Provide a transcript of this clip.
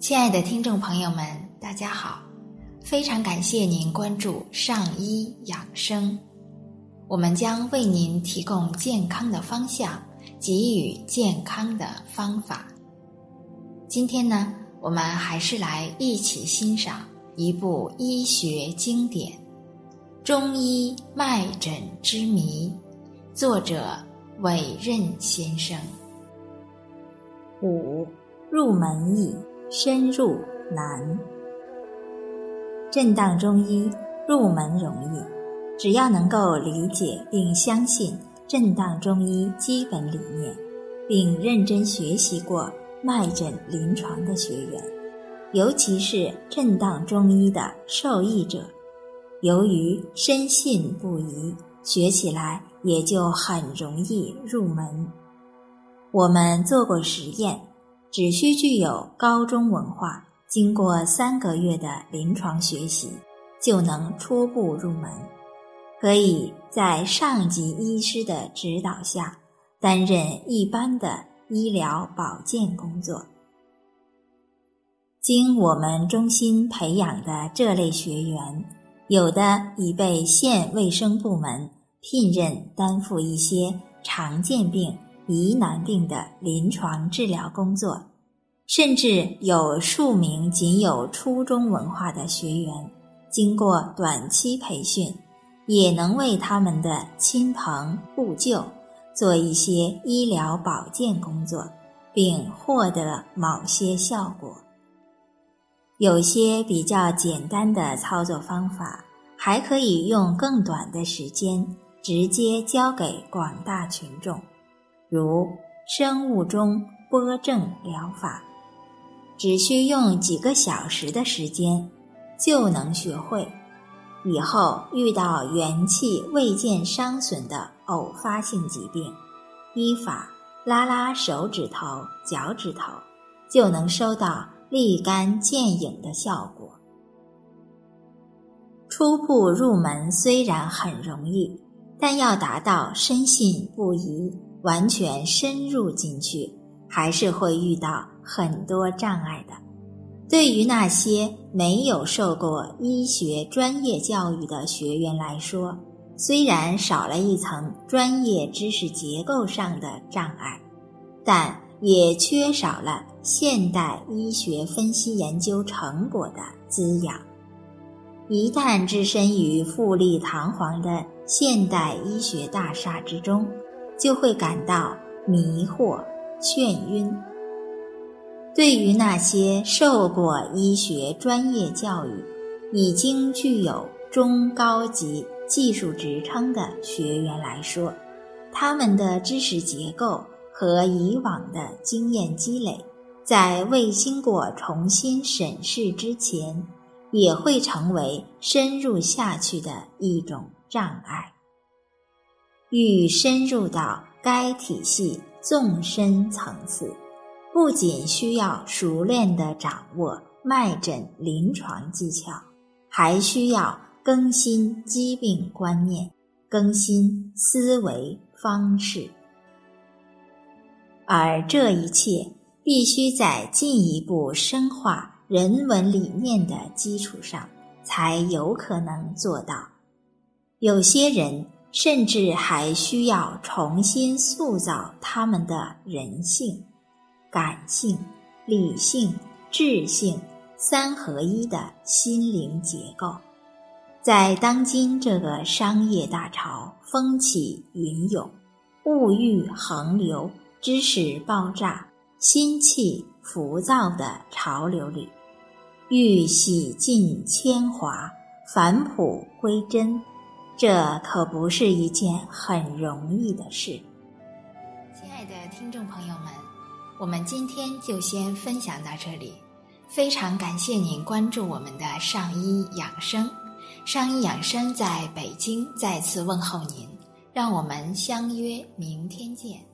亲爱的听众朋友们，大家好！非常感谢您关注上医养生，我们将为您提供健康的方向，给予健康的方法。今天呢，我们还是来一起欣赏一部医学经典《中医脉诊之谜》，作者韦任先生。五入门易。深入难，震荡中医入门容易，只要能够理解并相信震荡中医基本理念，并认真学习过脉诊临床的学员，尤其是震荡中医的受益者，由于深信不疑，学起来也就很容易入门。我们做过实验。只需具有高中文化，经过三个月的临床学习，就能初步入门，可以在上级医师的指导下担任一般的医疗保健工作。经我们中心培养的这类学员，有的已被县卫生部门聘任担负一些常见病。疑难病的临床治疗工作，甚至有数名仅有初中文化的学员，经过短期培训，也能为他们的亲朋故旧做一些医疗保健工作，并获得某些效果。有些比较简单的操作方法，还可以用更短的时间直接教给广大群众。如生物钟波正疗法，只需用几个小时的时间就能学会。以后遇到元气未见伤损的偶发性疾病，依法拉拉手指头、脚趾头，就能收到立竿见影的效果。初步入门虽然很容易，但要达到深信不疑。完全深入进去，还是会遇到很多障碍的。对于那些没有受过医学专业教育的学员来说，虽然少了一层专业知识结构上的障碍，但也缺少了现代医学分析研究成果的滋养。一旦置身于富丽堂皇的现代医学大厦之中，就会感到迷惑、眩晕。对于那些受过医学专业教育、已经具有中高级技术职称的学员来说，他们的知识结构和以往的经验积累，在未经过重新审视之前，也会成为深入下去的一种障碍。欲深入到该体系纵深层次，不仅需要熟练地掌握脉诊临床技巧，还需要更新疾病观念、更新思维方式，而这一切必须在进一步深化人文理念的基础上，才有可能做到。有些人。甚至还需要重新塑造他们的人性、感性、理性、智性三合一的心灵结构。在当今这个商业大潮风起云涌、物欲横流、知识爆炸、心气浮躁的潮流里，欲洗尽铅华、返璞归真。这可不是一件很容易的事。亲爱的听众朋友们，我们今天就先分享到这里。非常感谢您关注我们的上医养生，上医养生在北京再次问候您，让我们相约明天见。